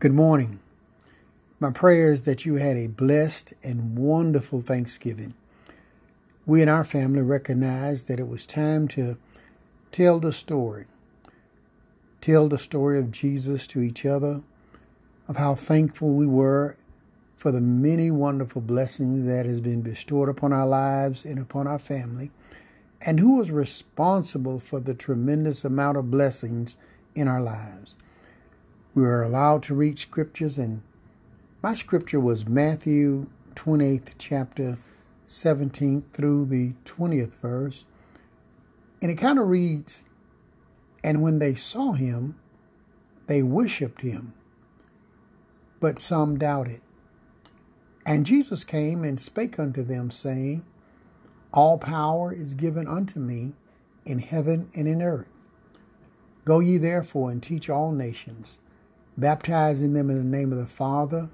Good morning. My prayer is that you had a blessed and wonderful Thanksgiving. We in our family recognized that it was time to tell the story. Tell the story of Jesus to each other, of how thankful we were for the many wonderful blessings that has been bestowed upon our lives and upon our family, and who was responsible for the tremendous amount of blessings in our lives we were allowed to read scriptures, and my scripture was Matthew 28th chapter 17th through the 20th verse. And it kind of reads, And when they saw him, they worshipped him, but some doubted. And Jesus came and spake unto them, saying, All power is given unto me in heaven and in earth. Go ye therefore and teach all nations baptizing them in the name of the Father,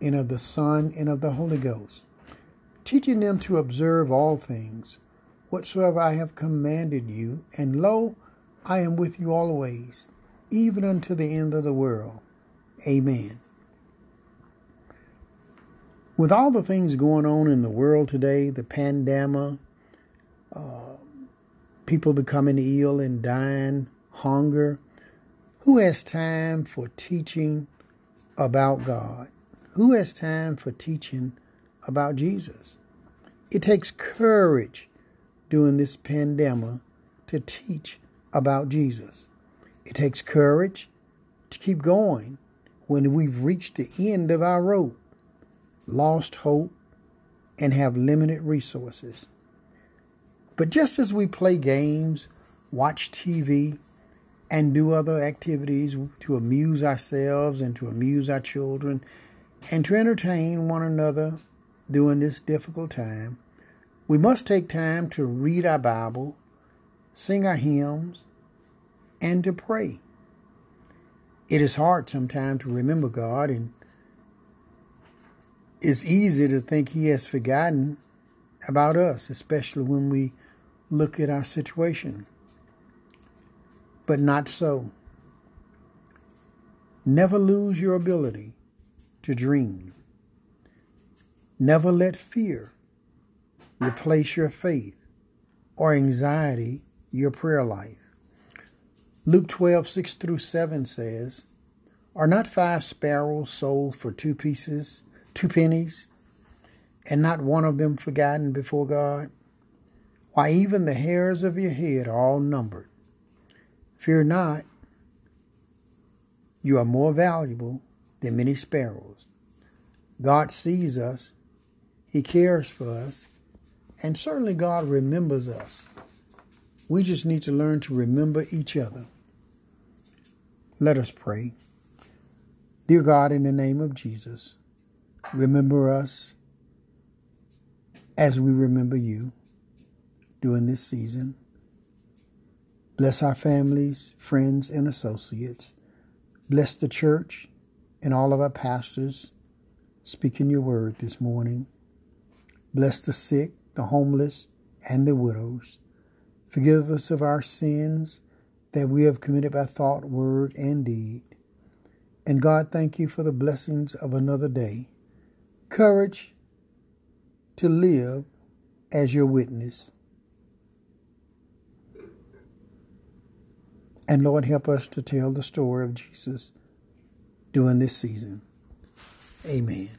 and of the Son, and of the Holy Ghost, teaching them to observe all things whatsoever I have commanded you, and lo, I am with you always, even unto the end of the world. Amen. With all the things going on in the world today, the pandemic, uh, people becoming ill and dying, hunger, who has time for teaching about God? Who has time for teaching about Jesus? It takes courage during this pandemic to teach about Jesus. It takes courage to keep going when we've reached the end of our rope, lost hope, and have limited resources. But just as we play games, watch TV, and do other activities to amuse ourselves and to amuse our children and to entertain one another during this difficult time, we must take time to read our Bible, sing our hymns, and to pray. It is hard sometimes to remember God, and it's easy to think He has forgotten about us, especially when we look at our situation but not so. Never lose your ability to dream. Never let fear replace your faith or anxiety your prayer life. Luke 12, 6 through 7 says, Are not five sparrows sold for two pieces, two pennies, and not one of them forgotten before God? Why, even the hairs of your head are all numbered. Fear not, you are more valuable than many sparrows. God sees us, He cares for us, and certainly God remembers us. We just need to learn to remember each other. Let us pray. Dear God, in the name of Jesus, remember us as we remember you during this season. Bless our families, friends, and associates. Bless the church and all of our pastors speaking your word this morning. Bless the sick, the homeless, and the widows. Forgive us of our sins that we have committed by thought, word, and deed. And God, thank you for the blessings of another day. Courage to live as your witness And Lord, help us to tell the story of Jesus during this season. Amen.